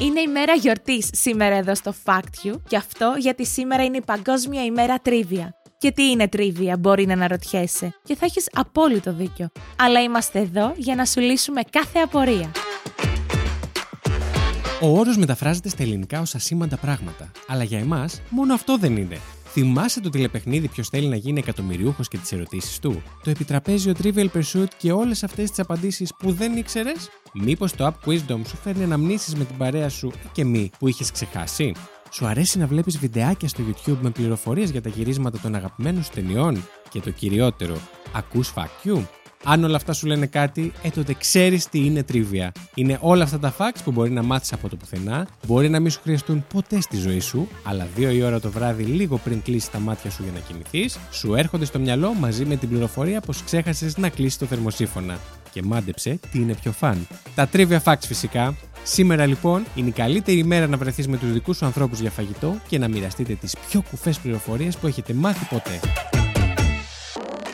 Είναι η μέρα γιορτής σήμερα εδώ στο Fact You και αυτό γιατί σήμερα είναι η Παγκόσμια ημέρα τρίβια. Και τι είναι τρίβια, μπορεί να αναρωτιέσαι. Και θα έχεις απόλυτο δίκιο. Αλλά είμαστε εδώ για να σου λύσουμε κάθε απορία. Ο όρος μεταφράζεται στα ελληνικά ως ασήμαντα πράγματα. Αλλά για εμάς, μόνο αυτό δεν είναι. Θυμάσαι το τηλεπαιχνίδι Ποιος θέλει να γίνει εκατομμυριούχος και τις ερωτήσεις του, το επιτραπέζιο Trivial Pursuit και όλες αυτές τις απαντήσεις που δεν ήξερες; Μήπως το App Wisdom σου φέρνει αναμνήσεις με την παρέα σου και μη που είχες ξεχάσει; Σου αρέσει να βλέπεις βιντεάκια στο YouTube με πληροφορίες για τα γυρίσματα των αγαπημένων σου ταινιών; Και το κυριότερο, ακούς Fact You; Αν όλα αυτά σου λένε κάτι, ε τότε ξέρεις τι είναι τρίβια. Είναι όλα αυτά τα facts που μπορεί να μάθεις από το πουθενά, μπορεί να μην σου χρειαστούν ποτέ στη ζωή σου, αλλά δύο η ώρα το βράδυ, λίγο πριν κλείσεις τα μάτια σου για να κοιμηθείς, σου έρχονται στο μυαλό μαζί με την πληροφορία πως ξέχασες να κλείσεις το θερμοσύφωνα. Και μάντεψε τι είναι πιο φαν. Τα trivia facts φυσικά. Σήμερα λοιπόν είναι η καλύτερη ημέρα να βρεθείς με τους δικούς σου ανθρώπους για φαγητό και να μοιραστείτε τις πιο κουφές πληροφορίες που έχετε μάθει ποτέ.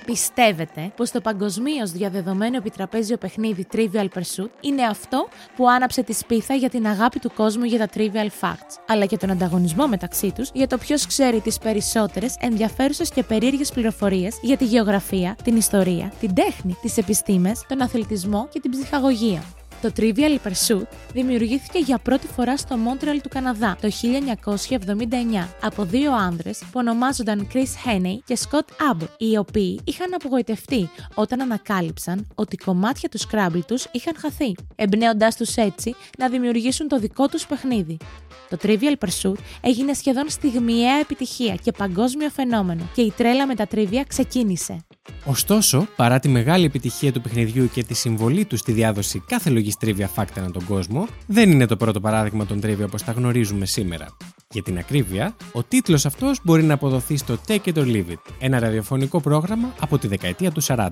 Πιστεύετε πως το παγκοσμίως διαδεδομένο επιτραπέζιο παιχνίδι Trivial Pursuit είναι αυτό που άναψε τη σπίθα για την αγάπη του κόσμου για τα Trivial Facts, αλλά και τον ανταγωνισμό μεταξύ τους για το ποιος ξέρει τις περισσότερες ενδιαφέρουσες και περίεργες πληροφορίες για τη γεωγραφία, την ιστορία, την τέχνη, τις επιστήμες, τον αθλητισμό και την ψυχαγωγία. Το Trivial Pursuit δημιουργήθηκε για πρώτη φορά στο Μόντρεαλ του Καναδά το 1979 από δύο άνδρες που ονομάζονταν Chris Henney και Scott Abbott, οι οποίοι είχαν απογοητευτεί όταν ανακάλυψαν ότι κομμάτια του Scrabble τους είχαν χαθεί, εμπνέοντάς τους έτσι να δημιουργήσουν το δικό τους παιχνίδι. Το Trivial Pursuit έγινε σχεδόν στιγμιαία επιτυχία και παγκόσμιο φαινόμενο και η τρέλα με τα trivia ξεκίνησε. Ωστόσο, παρά τη μεγάλη επιτυχία του παιχνιδιού και τη συμβολή του στη διάδοση κάθε λογική trivia fact ανά τον κόσμο, δεν είναι το πρώτο παράδειγμα των trivia όπως τα γνωρίζουμε σήμερα. Για την ακρίβεια, ο τίτλος αυτός μπορεί να αποδοθεί στο Take It or Leave It, ένα ραδιοφωνικό πρόγραμμα από τη δεκαετία του 40.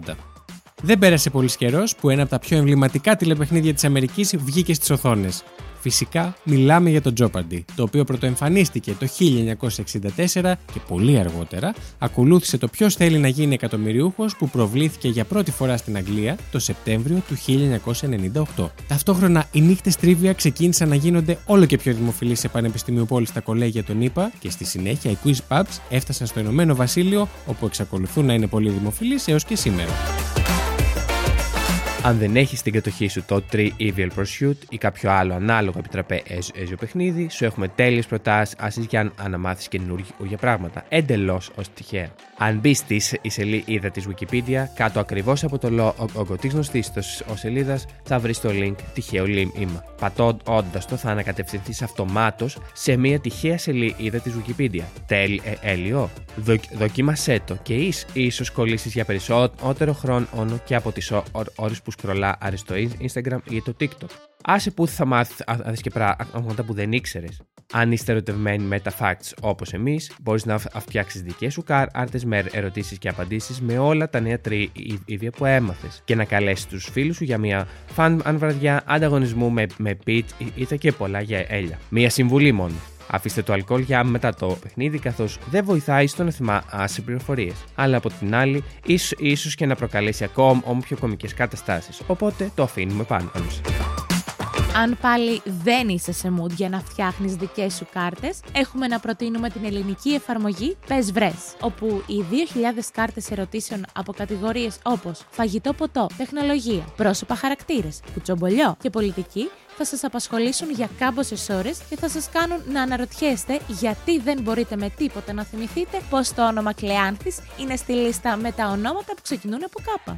Δεν πέρασε πολύς καιρός που ένα από τα πιο εμβληματικά τηλεπαιχνίδια της Αμερικής βγήκε στις οθόνες. Φυσικά μιλάμε για το Jeopardy, το οποίο πρωτοεμφανίστηκε το 1964 και πολύ αργότερα ακολούθησε το Ποιος θέλει να γίνει εκατομμυριούχος που προβλήθηκε για πρώτη φορά στην Αγγλία το Σεπτέμβριο του 1998. Ταυτόχρονα οι νύχτες τρίβια ξεκίνησαν να γίνονται όλο και πιο δημοφιλείς σε πανεπιστημιοπόλει στα κολέγια των ΗΠΑ και στη συνέχεια οι quiz pubs έφτασαν στο Ηνωμένο Βασίλειο όπου εξακολουθούν να είναι πολύ δημοφιλείς έως και σήμερα. Αν δεν έχεις στην κατοχή σου το 3 Evil Pursuit ή κάποιο άλλο ανάλογο επιτραπέζιο παιχνίδι, σου έχουμε τέλειες προτάσεις για να αναμάθεις καινούργια πράγματα, εντελώς ως τυχαία. Αν μπεις στη σελίδα της Wikipedia, κάτω ακριβώς από το λόγο της γνωστή σελίδας, θα βρεις το link τυχαίο λίμα. Πατώντα το, θα ανακατευθυνθείς αυτομάτως σε μια τυχαία σελίδα της Wikipedia. Τέλειο. Δο, δοκίμασέ το και ίσως κολλήσεις για περισσότερο χρόνο και από τις ώρες που σκρολάρει στο Instagram ή το TikTok. Άσε που θα μάθεις και πράγματα που δεν ήξερες. Αν είστε ερωτευμένοι με τα facts όπως εμείς, μπορείς να φτιάξεις δικές σου κάρτε με ερωτήσεις και απαντήσεις με όλα τα νέα τρίβια που έμαθες και να καλέσεις τους φίλους σου για μια φαν αν βραδιά ανταγωνισμού με, με πιτ, είτε και πολλά για έλια. Μία συμβουλή μόνο. Αφήστε το αλκοόλ για μετά το παιχνίδι, καθώς δεν βοηθάει στο να θυμάσαι πληροφορίες. Αλλά από την άλλη, ίσω ίσως και να προκαλέσει ακόμα πιο κομικές καταστάσεις. Οπότε το αφήνουμε πάνω μας. Αν πάλι δεν είσαι σε mood για να φτιάχνεις δικές σου κάρτες, έχουμε να προτείνουμε την ελληνική εφαρμογή Πες Βρες, όπου οι 2.000 κάρτες ερωτήσεων από κατηγορίες όπως φαγητό ποτό, τεχνολογία, πρόσωπα χαρακτήρες, κουτσομπολιό και πολιτική θα σας απασχολήσουν για κάμποσες ώρες και θα σας κάνουν να αναρωτιέστε γιατί δεν μπορείτε με τίποτα να θυμηθείτε πως το όνομα Κλεάνθης είναι στη λίστα με τα ονόματα που ξεκινούν από κάπα.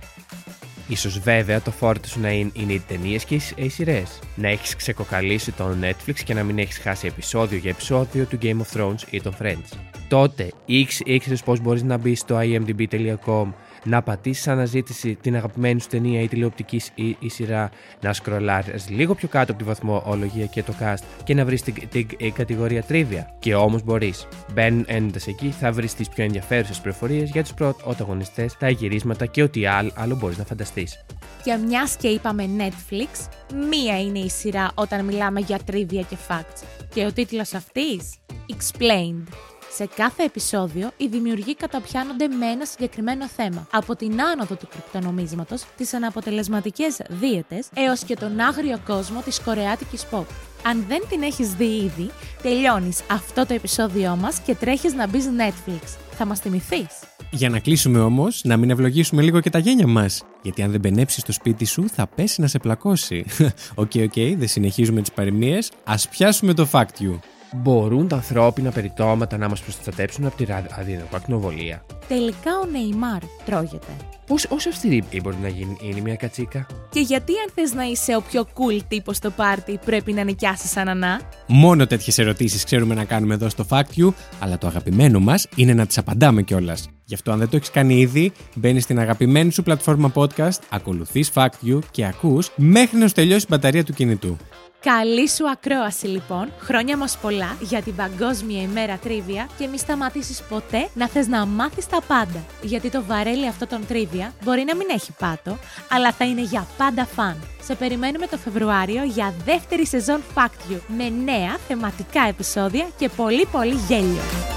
Ίσως βέβαια το φόρτο σου να είναι, είναι οι ταινίες και οι σειρές. Να έχεις ξεκοκαλίσει το Netflix και να μην έχεις χάσει επεισόδιο για επεισόδιο του Game of Thrones ή των Friends. Τότε ήξερες πώ μπορείς να μπεις στο imdb.com να πατήσεις αναζήτηση την αγαπημένη σου ταινία ή τηλεοπτικής ή, ή σειρά, να σκρολάρεις λίγο πιο κάτω από τη βαθμολογία και το cast και να βρεις την, την, την, κατηγορία τρίβια. Και όμως μπορείς. Μπαίνοντα εκεί, θα βρεις τις πιο ενδιαφέρουσες πληροφορίες για τους πρωταγωνιστές, τα γυρίσματα και ό,τι άλλο, άλλο μπορείς να φανταστείς. Και μιας και είπαμε Netflix, μία είναι η σειρά όταν μιλάμε για τρίβια και facts. Και ο τίτλος αυτής, Explained. Σε κάθε επεισόδιο, οι δημιουργοί καταπιάνονται με ένα συγκεκριμένο θέμα. Από την άνοδο του κρυπτονομίσματος, τις αναποτελεσματικές δίαιτες, έως και τον άγριο κόσμο της κορεάτικης pop. Αν δεν την έχεις δει ήδη, τελειώνεις αυτό το επεισόδιό μας και τρέχεις να μπεις Netflix. Θα μας θυμηθείς. Για να κλείσουμε όμως, να μην ευλογήσουμε λίγο και τα γένια μας. Γιατί αν δεν παινέψεις το σπίτι σου, θα πέσει να σε πλακώσει. OK, OK, δεν συνεχίζουμε τις παροιμίες. Ας πιάσουμε το Fact You. Μπορούν τα ανθρώπινα περιτώματα να μας προστατέψουν από τη ραδιενεργό ακτινοβολία. Τελικά ο Νεϊμάρ τρώγεται. Πόσο αυστηρή μπορεί να γίνει είναι μια κατσίκα; Και γιατί αν θες να είσαι ο πιο cool τύπος στο πάρτι πρέπει να νοικιάσεις ανανά. Μόνο τέτοιες ερωτήσεις ξέρουμε να κάνουμε εδώ στο Fact You, αλλά το αγαπημένο μας είναι να τις απαντάμε κιόλας. Γι' αυτό, αν δεν το έχεις κάνει ήδη, μπαίνει στην αγαπημένη σου πλατφόρμα podcast, ακολουθείς Fact You και ακούς μέχρι να σου τελειώσει η μπαταρία του κινητού. Καλή σου ακρόαση λοιπόν, χρόνια μας πολλά για την Παγκόσμια ημέρα τρίβια και μη σταματήσεις ποτέ να θες να μάθεις τα πάντα. Γιατί το βαρέλι αυτό των τρίβια μπορεί να μην έχει πάτο, αλλά θα είναι για πάντα φαν. Σε περιμένουμε το Φεβρουάριο για δεύτερη σεζόν Fact You με νέα θεματικά επεισόδια και πολύ πολύ γέλιο.